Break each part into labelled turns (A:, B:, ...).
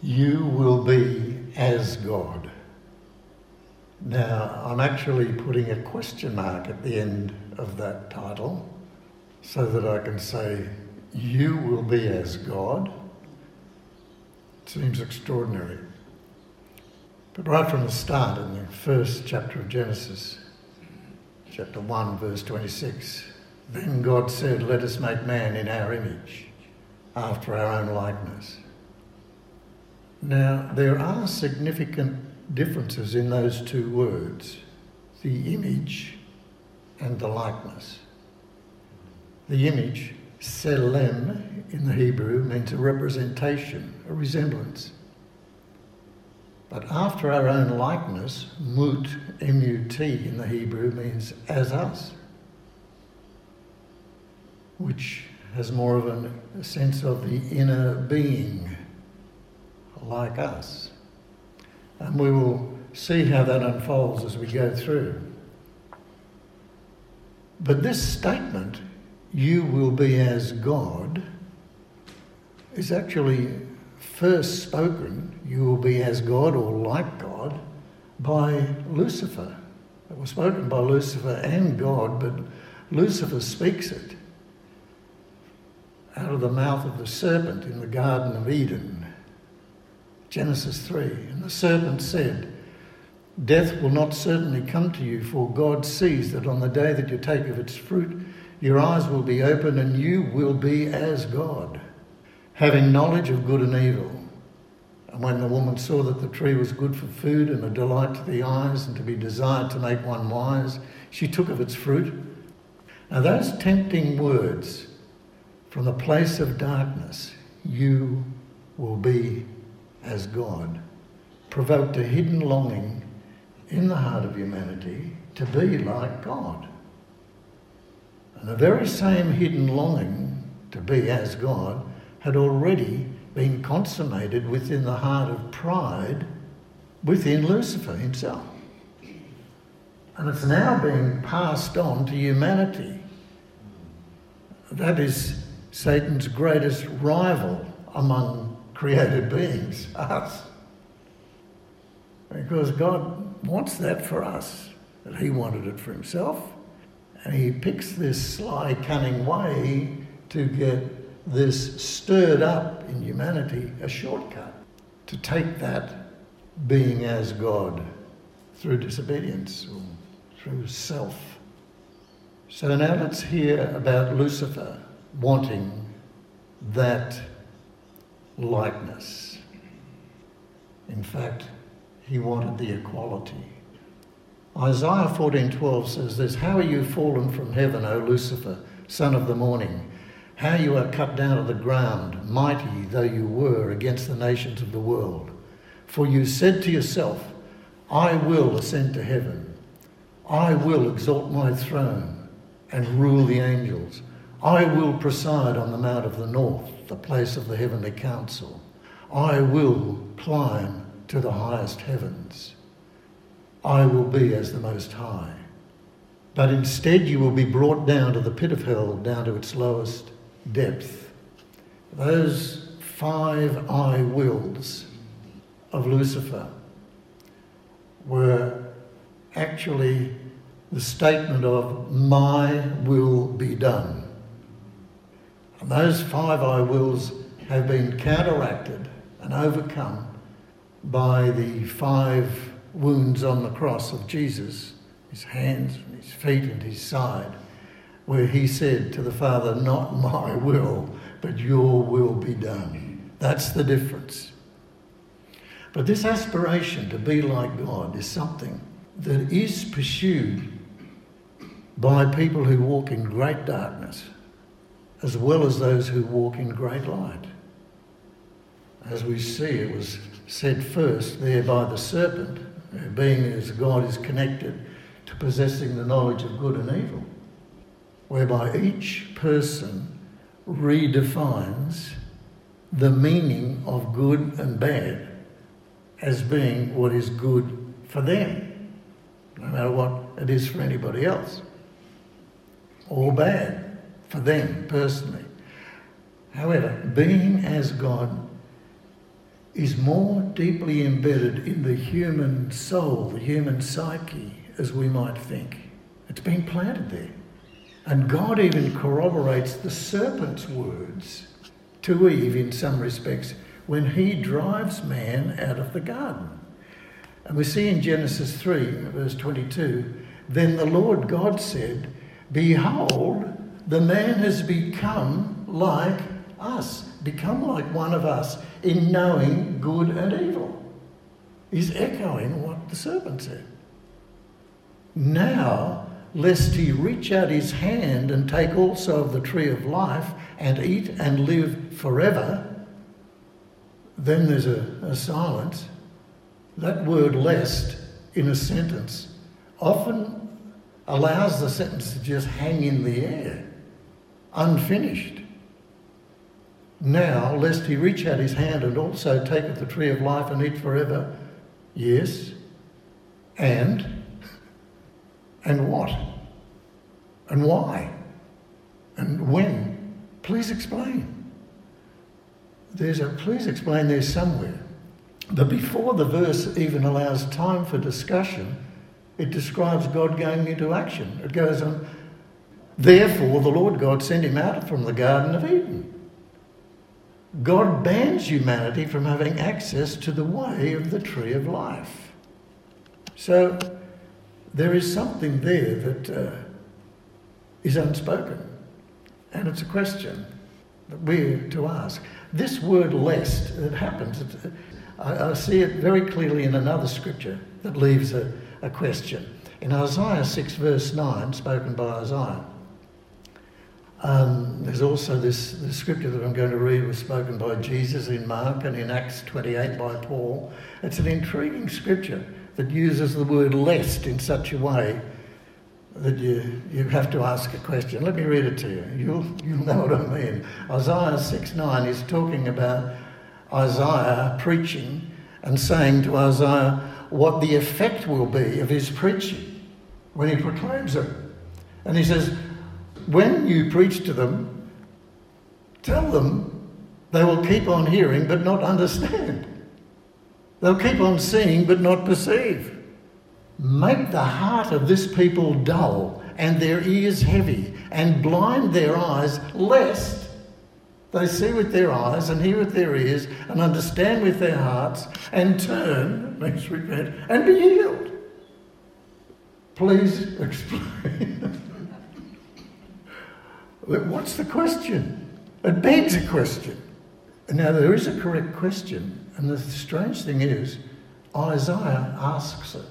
A: You will be as God. Now, I'm actually putting a question mark at the end of that title so that I can say, You will be as God. Seems extraordinary. But right from the start, in the first chapter of Genesis, chapter 1, verse 26, then God said, Let us make man in our image, after our own likeness. Now, there are significant differences in those two words the image and the likeness. The image, selem in the Hebrew, means a representation, a resemblance. But after our own likeness, mut, M-U-T in the Hebrew, means as us, which has more of an, a sense of the inner being, like us. And we will see how that unfolds as we go through. But this statement, you will be as God, is actually first spoken, you will be as God or like God, by Lucifer. It was spoken by Lucifer and God, but Lucifer speaks it out of the mouth of the serpent in the Garden of Eden. Genesis 3. And the serpent said, Death will not certainly come to you, for God sees that on the day that you take of its fruit, your eyes will be open and you will be as God, having knowledge of good and evil. And when the woman saw that the tree was good for food and a delight to the eyes and to be desired to make one wise, she took of its fruit. Now, those tempting words from the place of darkness, you will be as God, provoked a hidden longing in the heart of humanity to be like God. And the very same hidden longing to be as God had already been consummated within the heart of pride within Lucifer himself. And it's now being passed on to humanity. That is Satan's greatest rival among created beings, us. Because God wants that for us, that He wanted it for Himself. And He picks this sly, cunning way to get this stirred up in humanity a shortcut to take that being as God through disobedience or through self. So now let's hear about Lucifer wanting that likeness. In fact, he wanted the equality. Isaiah 14:12 says this, "How are you fallen from heaven, O Lucifer, son of the morning? How you are cut down to the ground, mighty though you were against the nations of the world. For you said to yourself, I will ascend to heaven. I will exalt my throne and rule the angels. I will preside on the mount of the north, the place of the heavenly council. I will climb to the highest heavens. I will be as the Most High. But instead, you will be brought down to the pit of hell, down to its lowest depth. Those five I wills of Lucifer were actually the statement of, My will be done. And those five I wills have been counteracted and overcome by the five wounds on the cross of Jesus his hands and his feet and his side where he said to the Father, Not my will, but your will be done. That's the difference. But this aspiration to be like God is something that is pursued by people who walk in great darkness as well as those who walk in great light. As we see, it was said first there by the serpent, being as God is connected to possessing the knowledge of good and evil, whereby each person redefines the meaning of good and bad as being what is good for them, no matter what it is for anybody else, or bad for them personally. However, being as God is more deeply embedded in the human soul, the human psyche, as we might think. It's been planted there. And God even corroborates the serpent's words to Eve in some respects when he drives man out of the garden. And we see in Genesis 3, verse 22, then the Lord God said, Behold, the man has become like us, become like one of us in knowing good and evil. He's echoing what the serpent said. Now, lest he reach out his hand and take also of the tree of life and eat and live forever, then there's a, a silence. That word lest in a sentence often allows the sentence to just hang in the air, unfinished. Now, lest he reach out his hand and also take of the tree of life and eat forever. Yes. And? And what? And why? And when? Please explain. There's a please explain there somewhere. But before the verse even allows time for discussion, it describes God going into action. It goes on, therefore the Lord God sent him out from the Garden of Eden. God bans humanity from having access to the way of the tree of life. So there is something there that uh, is unspoken, and it's a question that we're to ask. This word lest that happens, it, I, I, see it very clearly in another scripture that leaves a, a question. In Isaiah 6, verse 9, spoken by Isaiah, um, there's also this, this scripture that I'm going to read was spoken by Jesus in Mark and in Acts 28 by Paul. It's an intriguing scripture that uses the word lest in such a way that you, you have to ask a question. Let me read it to you. You'll, you'll know what I mean. Isaiah 6 9 is talking about Isaiah preaching and saying to Isaiah what the effect will be of his preaching when he proclaims it. And he says, when you preach to them, tell them they will keep on hearing but not understand. They'll keep on seeing but not perceive. Make the heart of this people dull and their ears heavy and blind their eyes, lest they see with their eyes and hear with their ears and understand with their hearts and turn, means repent, and be healed. Please explain. What's the question? It begs a question. Now, there is a correct question, and the strange thing is, Isaiah asks it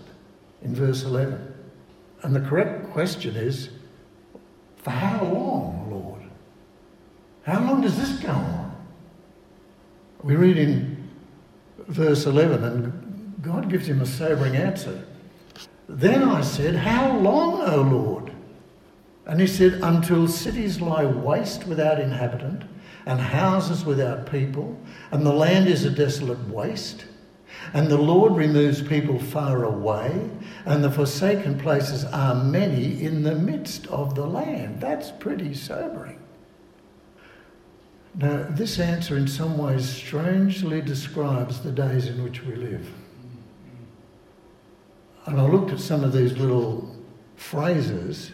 A: in verse 11. And the correct question is, for how long, Lord? How long does this go on? We read in verse 11, and God gives him a sobering answer. Then I said, How long, O Lord? And he said, Until cities lie waste without inhabitant, and houses without people, and the land is a desolate waste, and the Lord removes people far away, and the forsaken places are many in the midst of the land. That's pretty sobering. Now, this answer in some ways strangely describes the days in which we live. And I looked at some of these little phrases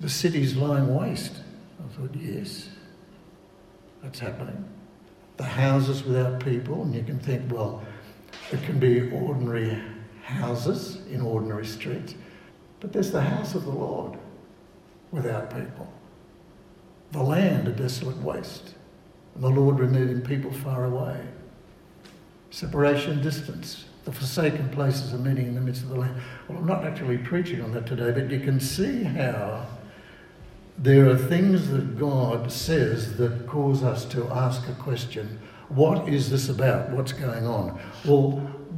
A: the city's lying waste. I thought, yes, that's happening. The houses without people, and you can think, well, it can be ordinary houses in ordinary streets, but there's the house of the Lord without people. The land a desolate waste, and the Lord removing people far away. Separation, distance, the forsaken places are many in the midst of the land. Well, I'm not actually preaching on that today, but you can see how there are things that God says that cause us to ask a question what is this about? What's going on? Well,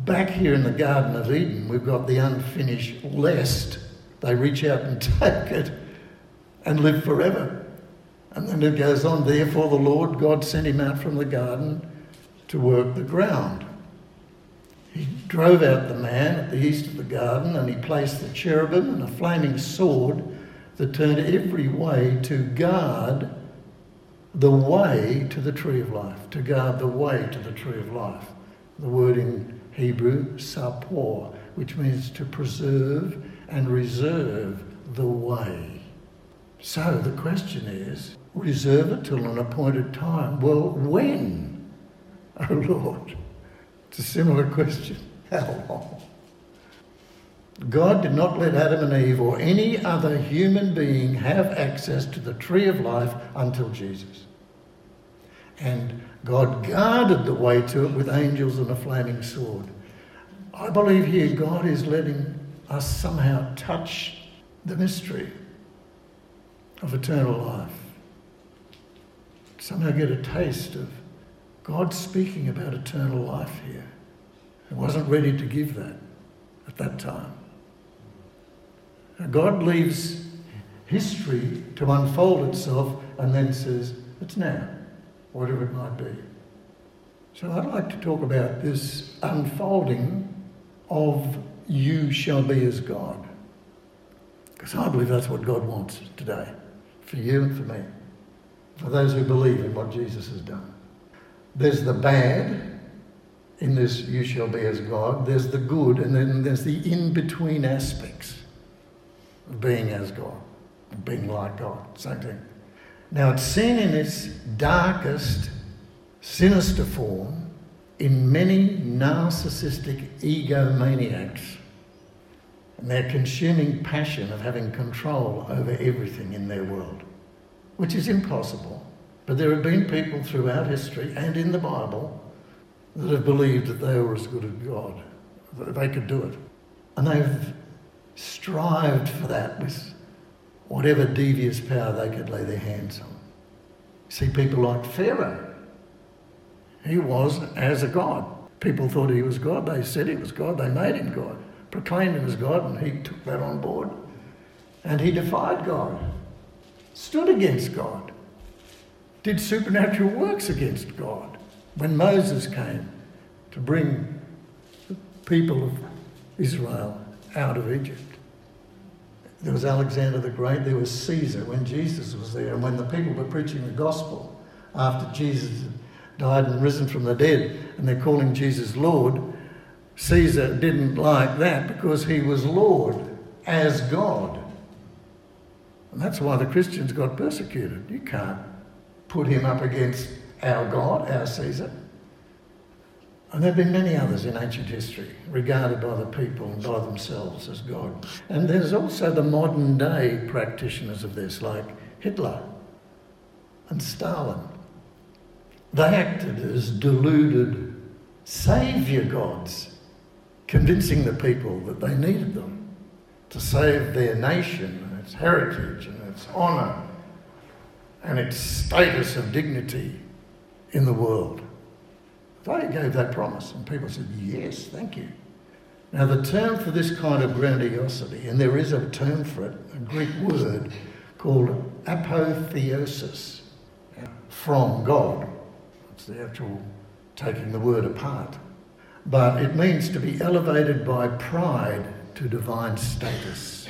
A: back here in the Garden of Eden, we've got the unfinished lest they reach out and take it and live forever. And then it goes on, therefore the Lord God sent him out from the garden to work the ground. He drove out the man at the east of the garden and he placed the cherubim and a flaming sword that turn every way to guard the way to the tree of life, to guard the way to the tree of life. The word in Hebrew, sapor, which means to preserve and reserve the way. So the question is reserve it till an appointed time. Well, when? Oh Lord. It's a similar question. How long? God did not let Adam and Eve or any other human being have access to the tree of life until Jesus. And God guarded the way to it with angels and a flaming sword. I believe here God is letting us somehow touch the mystery of eternal life. Somehow get a taste of God speaking about eternal life here. He wasn't ready to give that at that time. God leaves history to unfold itself and then says, it's now, whatever it might be. So I'd like to talk about this unfolding of you shall be as God. Because I believe that's what God wants today, for you and for me, for those who believe in what Jesus has done. There's the bad in this you shall be as God, there's the good, and then there's the in between aspects being as God, being like God. Same thing. Now, it's seen in its darkest, sinister form in many narcissistic egomaniacs and their consuming passion of having control over everything in their world, which is impossible. But there have been people throughout history and in the Bible that have believed that they were as good as God, that they could do it. And they've strived for that with whatever devious power they could lay their hands on. See people like Pharaoh. He was as a god. People thought he was God. They said he was God. They made him God, proclaimed him as God, and he took that on board. And he defied God, stood against God, did supernatural works against God. When Moses came to bring the people of Israel out of Egypt. There was Alexander the Great, there was Caesar when Jesus was there, and when the people were preaching the gospel after Jesus died and risen from the dead, and they're calling Jesus Lord, Caesar didn't like that because he was Lord as God. And that's why the Christians got persecuted. You can't put him up against our God, our Caesar. And there have been many others in ancient history regarded by the people and by themselves as God. And there's also the modern day practitioners of this, like Hitler and Stalin. They acted as deluded saviour gods, convincing the people that they needed them to save their nation and its heritage and its honour and its status of dignity in the world. They gave that promise, and people said, Yes, thank you. Now, the term for this kind of grandiosity, and there is a term for it, a Greek word called apotheosis, from God. It's the actual taking the word apart. But it means to be elevated by pride to divine status.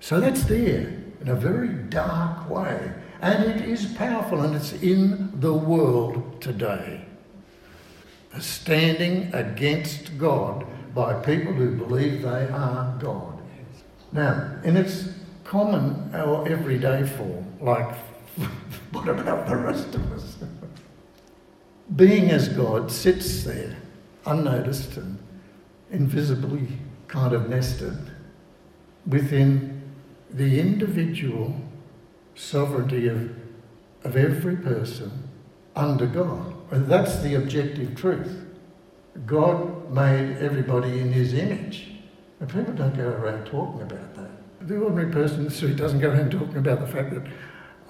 A: So that's there in a very dark way. And it is powerful and it's in the world today standing against God by people who believe they are God. Now, in its common or everyday form, like what about the rest of us? Being as God sits there, unnoticed and invisibly kind of nested within the individual sovereignty of, of every person under God. That's the objective truth. God made everybody in his image. And people don't go around talking about that. The ordinary person in the street doesn't go around talking about the fact that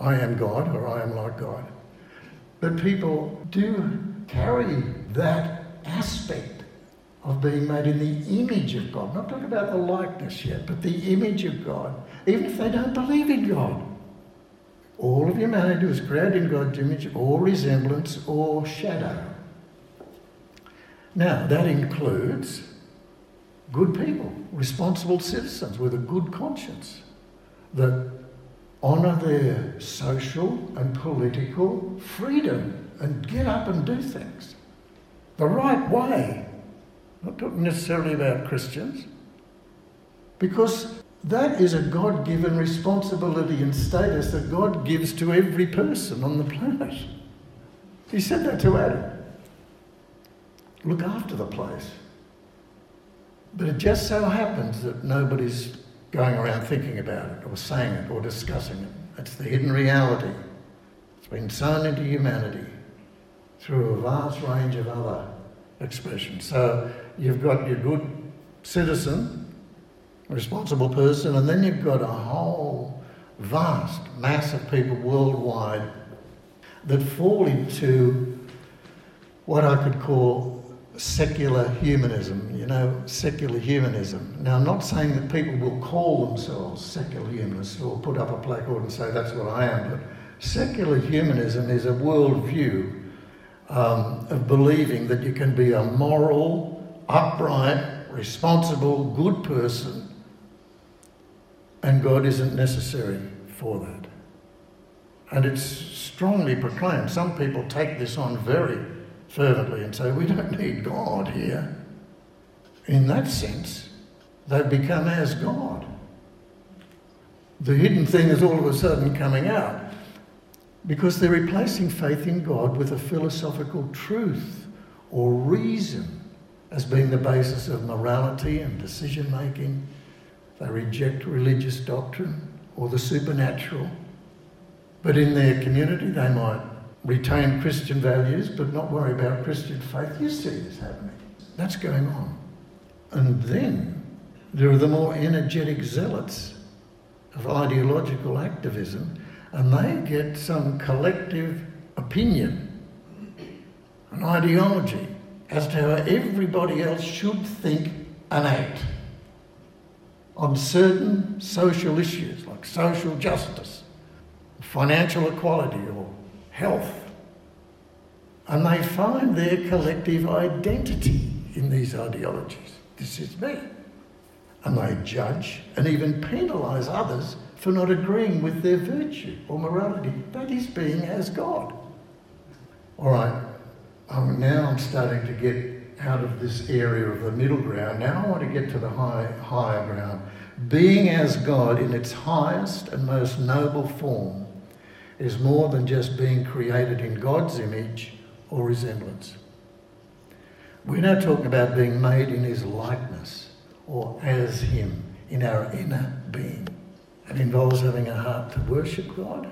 A: I am God or I am like God. But people do carry that aspect of being made in the image of God. Not talking about the likeness yet, but the image of God, even if they don't believe in God. All of humanity was created in God's image, or resemblance, or shadow. Now, that includes good people, responsible citizens with a good conscience that honour their social and political freedom and get up and do things the right way. Not talking necessarily about Christians, because that is a God given responsibility and status that God gives to every person on the planet. He said that to Adam look after the place. But it just so happens that nobody's going around thinking about it or saying it or discussing it. It's the hidden reality. It's been sown into humanity through a vast range of other expressions. So you've got your good citizen, responsible person, and then you've got a whole vast mass of people worldwide that fall into what I could call secular humanism, you know, secular humanism. Now, I'm not saying that people will call themselves secular humanists or put up a placard and say that's what I am, but secular humanism is a worldview um, of believing that you can be a moral, upright, responsible, good person and God isn't necessary for that. And it's strongly proclaimed. Some people take this on very fervently and say, we don't need God here. In that sense, they've become as God. The hidden thing is all of a sudden coming out because they're replacing faith in God with a philosophical truth or reason as being the basis of morality and decision making. They reject religious doctrine or the supernatural. But in their community, they might retain Christian values but not worry about Christian faith. You see this happening. That's going on. And then there are the more energetic zealots of ideological activism, and they get some collective opinion, an ideology as to how everybody else should think and act on certain social issues like social justice, financial equality, or health. And they find their collective identity in these ideologies. This is me. And they judge and even penalise others for not agreeing with their virtue or morality. That is being as God. All right, um, now I'm starting to get out of this area of the middle ground. Now I want to get to the high, higher ground. Being as God in its highest and most noble form is more than just being created in God's image or resemblance. We're now talking about being made in his likeness or as him in our inner being. It involves having a heart to worship God,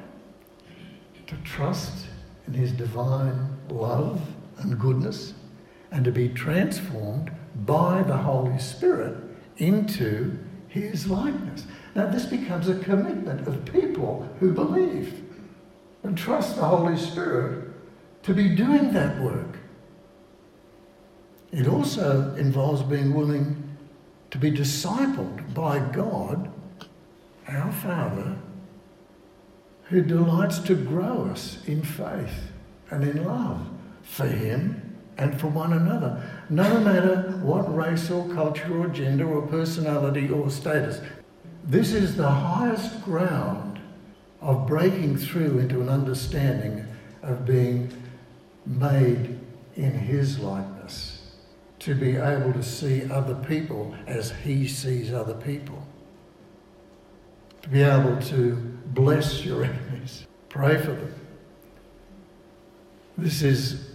A: to trust in his divine love and goodness, and to be transformed by the Holy Spirit into his likeness. Now, this becomes a commitment of people who believe and trust the Holy Spirit to be doing that work. It also involves being willing to be discipled by God, our Father, who delights to grow us in faith and in love for Him and for one another, no matter what race or culture or gender or personality or status. This is the highest ground of breaking through into an understanding of being made in His likeness, to be able to see other people as He sees other people, to be able to bless your enemies, pray for them. This is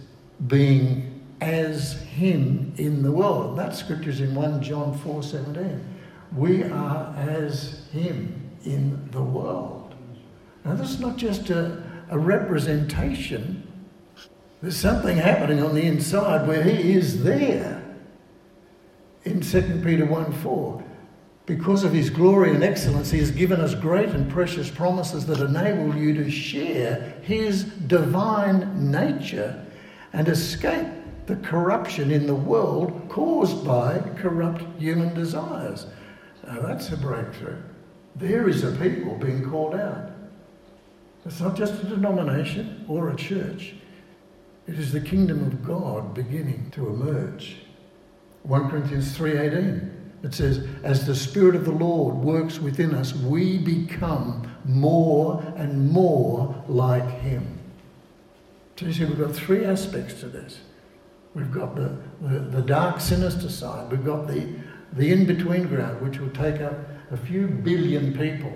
A: being as Him in the world. That scripture is in 1 John 4 17. We are as Him in the world. Now, this is not just a, a representation. There's something happening on the inside where he is there. In 2 Peter 1 4, because of his glory and excellence, he has given us great and precious promises that enable you to share his divine nature and escape the corruption in the world caused by corrupt human desires. Now, that's a breakthrough. There is a people being called out. It's not just a denomination or a church. It is the kingdom of God beginning to emerge. 1 Corinthians 3:18 It says, as the Spirit of the Lord works within us, we become more and more like Him. So you see, we've got three aspects to this. We've got the, the, the dark, sinister side. We've got the, the in between ground, which will take up a few billion people.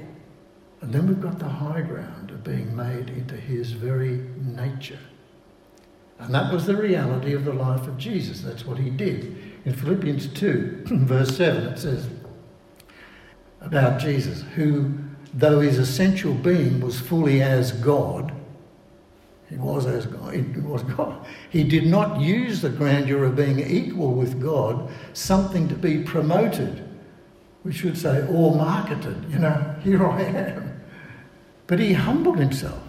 A: And then we've got the high ground of being made into His very nature. And that was the reality of the life of Jesus. That's what He did. In Philippians 2, verse 7, it says about Jesus, who, though his essential being was fully as God, he was as God, was God. He did not use the grandeur of being equal with God, something to be promoted, we should say, or marketed. You know, here I am. But he humbled himself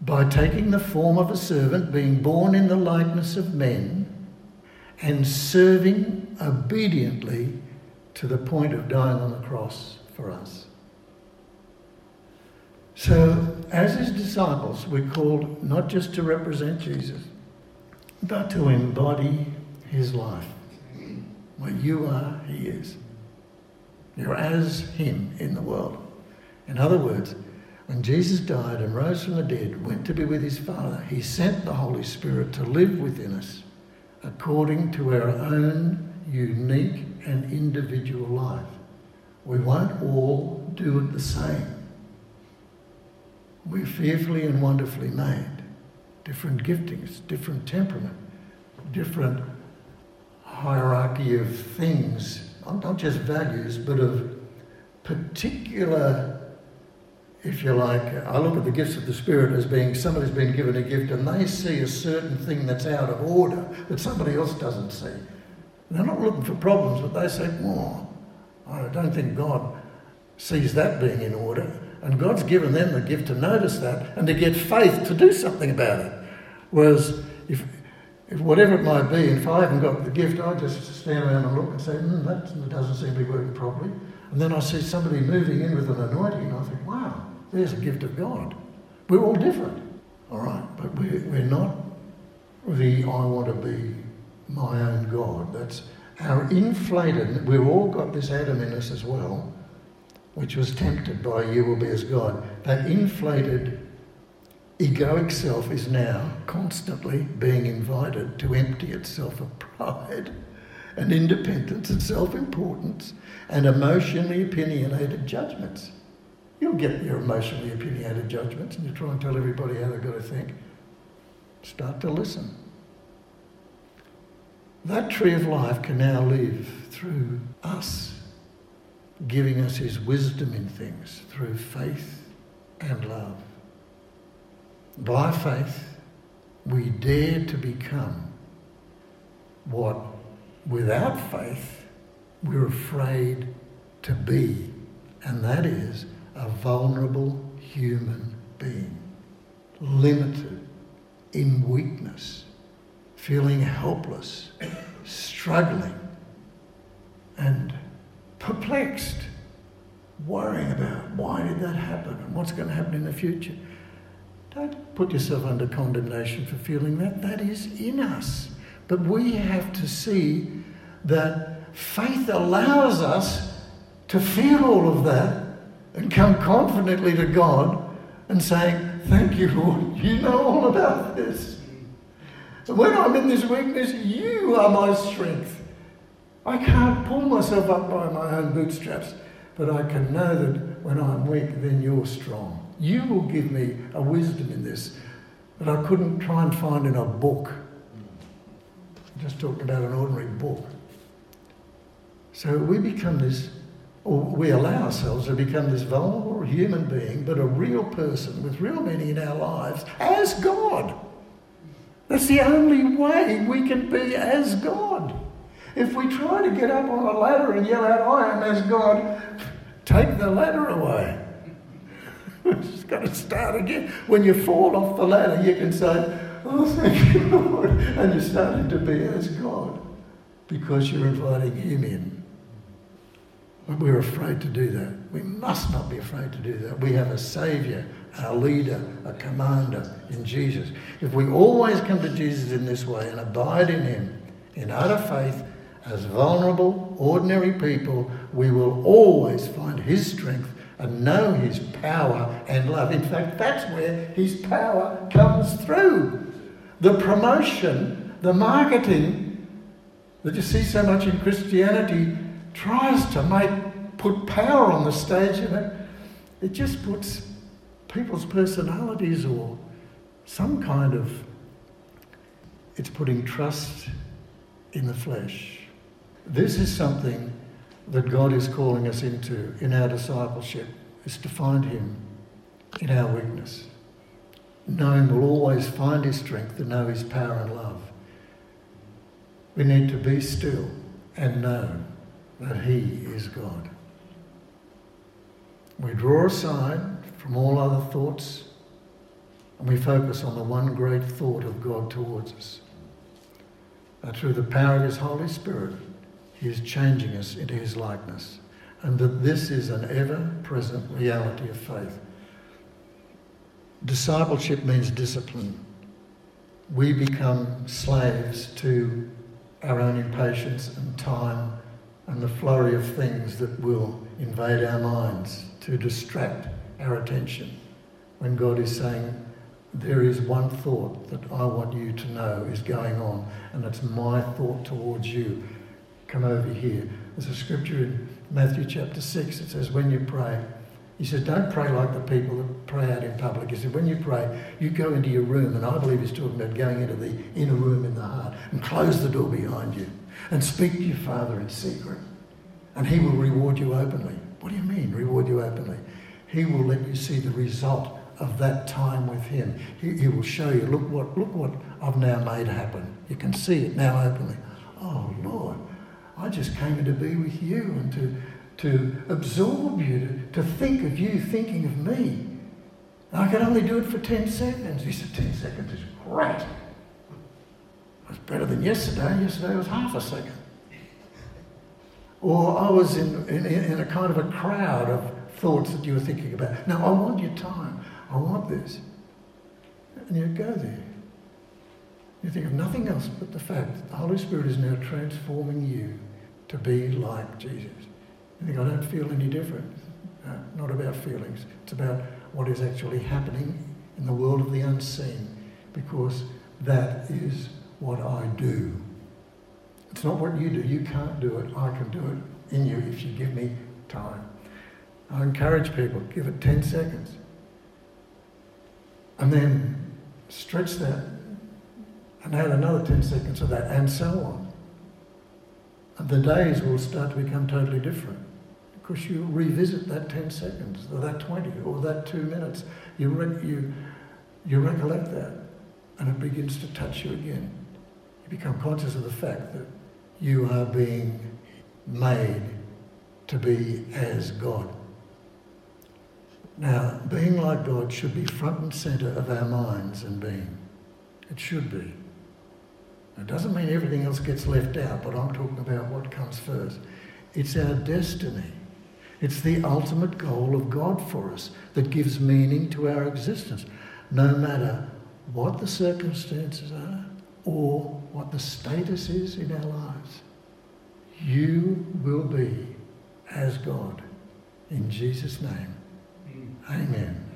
A: by taking the form of a servant, being born in the likeness of men and serving obediently to the point of dying on the cross for us. So, as his disciples, we're called not just to represent Jesus, but to embody his life. Where you are, he is. You're as him in the world. In other words, when Jesus died and rose from the dead, went to be with his Father, he sent the Holy Spirit to live within us according to our own unique and individual life. We won't all do it the same. We're fearfully and wonderfully made. Different giftings, different temperament, different hierarchy of things, not just values, but of particular if you like, I look at the gifts of the Spirit as being somebody's been given a gift and they see a certain thing that's out of order that somebody else doesn't see. They're not looking for problems, but they say, well, I don't think God sees that being in order. And God's given them the gift to notice that and to get faith to do something about it. Whereas if, if whatever it might be, if I haven't got the gift, I just stand around and look and say, hmm, that doesn't seem to be working properly. And then I see somebody moving in with an anointing and I think, wow, there's a gift of God. We're all different, all right, but we're, we're not the I want to be my own God. That's our inflated, we've all got this Adam in us as well, which was tempted by you will be as God. That inflated egoic self is now constantly being invited to empty itself of pride and independence and self importance and emotionally opinionated judgments. You'll get your emotionally opinionated judgments and you try and tell everybody how they've got to think. Start to listen. That tree of life can now live through us, giving us his wisdom in things through faith and love. By faith, we dare to become what, without faith, we're afraid to be, and that is a vulnerable human being, limited in weakness, feeling helpless, struggling, perplexed, worrying about why did that happen and what's going to happen in the future. Don't put yourself under condemnation for feeling that. That is in us. But we have to see that faith allows us to feel all of that and come confidently to God and saying, Thank you, Lord. You know all about this. So when I'm in this weakness, you are my strength. I can't pull myself up by my own bootstraps, but I can know that when I'm weak, then you're strong. You will give me a wisdom in this that I couldn't try and find in a book. I'm just talking about an ordinary book. So we become this or we allow ourselves to become this vulnerable human being, but a real person with real meaning in our lives as God. That's the only way we can be as God. If we try to get up on a ladder and yell out, I am as God, take the ladder away. It's got to start again. When you fall off the ladder, you can say, Oh, thank you, Lord. And you're starting to be as God because you're inviting Him in. But we're afraid to do that. We must not be afraid to do that. We have a Saviour, a leader, a commander in Jesus. If we always come to Jesus in this way and abide in Him, in utter faith as vulnerable, ordinary people, we will always find His strength and know His power and love. In fact, that's where His power comes through. The promotion, the marketing that you see so much in Christianity tries to make put power on the stage and it, it just puts people's personalities or some kind of it's putting trust in the flesh. This is something that God is calling us into in our discipleship, is to find Him in our weakness. Knowing we'll always find His strength and know His power and love. We need to be still and know that He is God. We draw aside from all other thoughts and we focus on the one great thought of God towards us. And through the power of His Holy Spirit, He is changing us into His likeness. And that this is an ever present reality of faith. Discipleship means discipline. We become slaves to our own impatience and time and the flurry of things that will invade our minds to distract our attention. When God is saying, there is one thought that I want you to know is going on, and it's my thought towards you. Come over here. There's a scripture in Matthew chapter 6. It says, When you pray, he says, Don't pray like the people that pray out in public. He said, When you pray, you go into your room, and I believe he's talking about going into the inner room in the heart, and close the door behind you, and speak to your Father in secret, and he will reward you openly. What do you mean, reward you openly? He will let you see the result of that time with him. He, he, will show you, look what, look what I've now made happen. You can see it now openly. Oh, Lord, I just came in to be with you and to, to absorb you, to, to think of you thinking of me. And I can only do it for 10 seconds. He said, 10 seconds is great. It's better than yesterday. Yesterday was half a second. Or I was in, in, in a kind of a crowd of thoughts that you were thinking about. Now, I want your time. I want this. And you go there. You think of nothing else but the fact that the Holy Spirit is now transforming you to be like Jesus. You think, I don't feel any different. No, not about feelings. It's about what is actually happening in the world of the unseen because that is what I do. It's not what you do. You can't do it. I can do it in you if you give me time. I encourage people, give it 10 seconds and then stretch that and add another 10 seconds of that, and so on. The days will start to become totally different because you revisit that 10 seconds, or that 20, or that two minutes. You, re- you, you recollect that, and it begins to touch you again. You become conscious of the fact that you are being made to be as God. Now, being like God should be front and centre of our minds and being. It should be. It doesn't mean everything else gets left out, but I'm talking about what comes first. It's our destiny. It's the ultimate goal of God for us that gives meaning to our existence, no matter what the circumstances are or what the status is in our lives. You will be as God. In Jesus' name. Amen.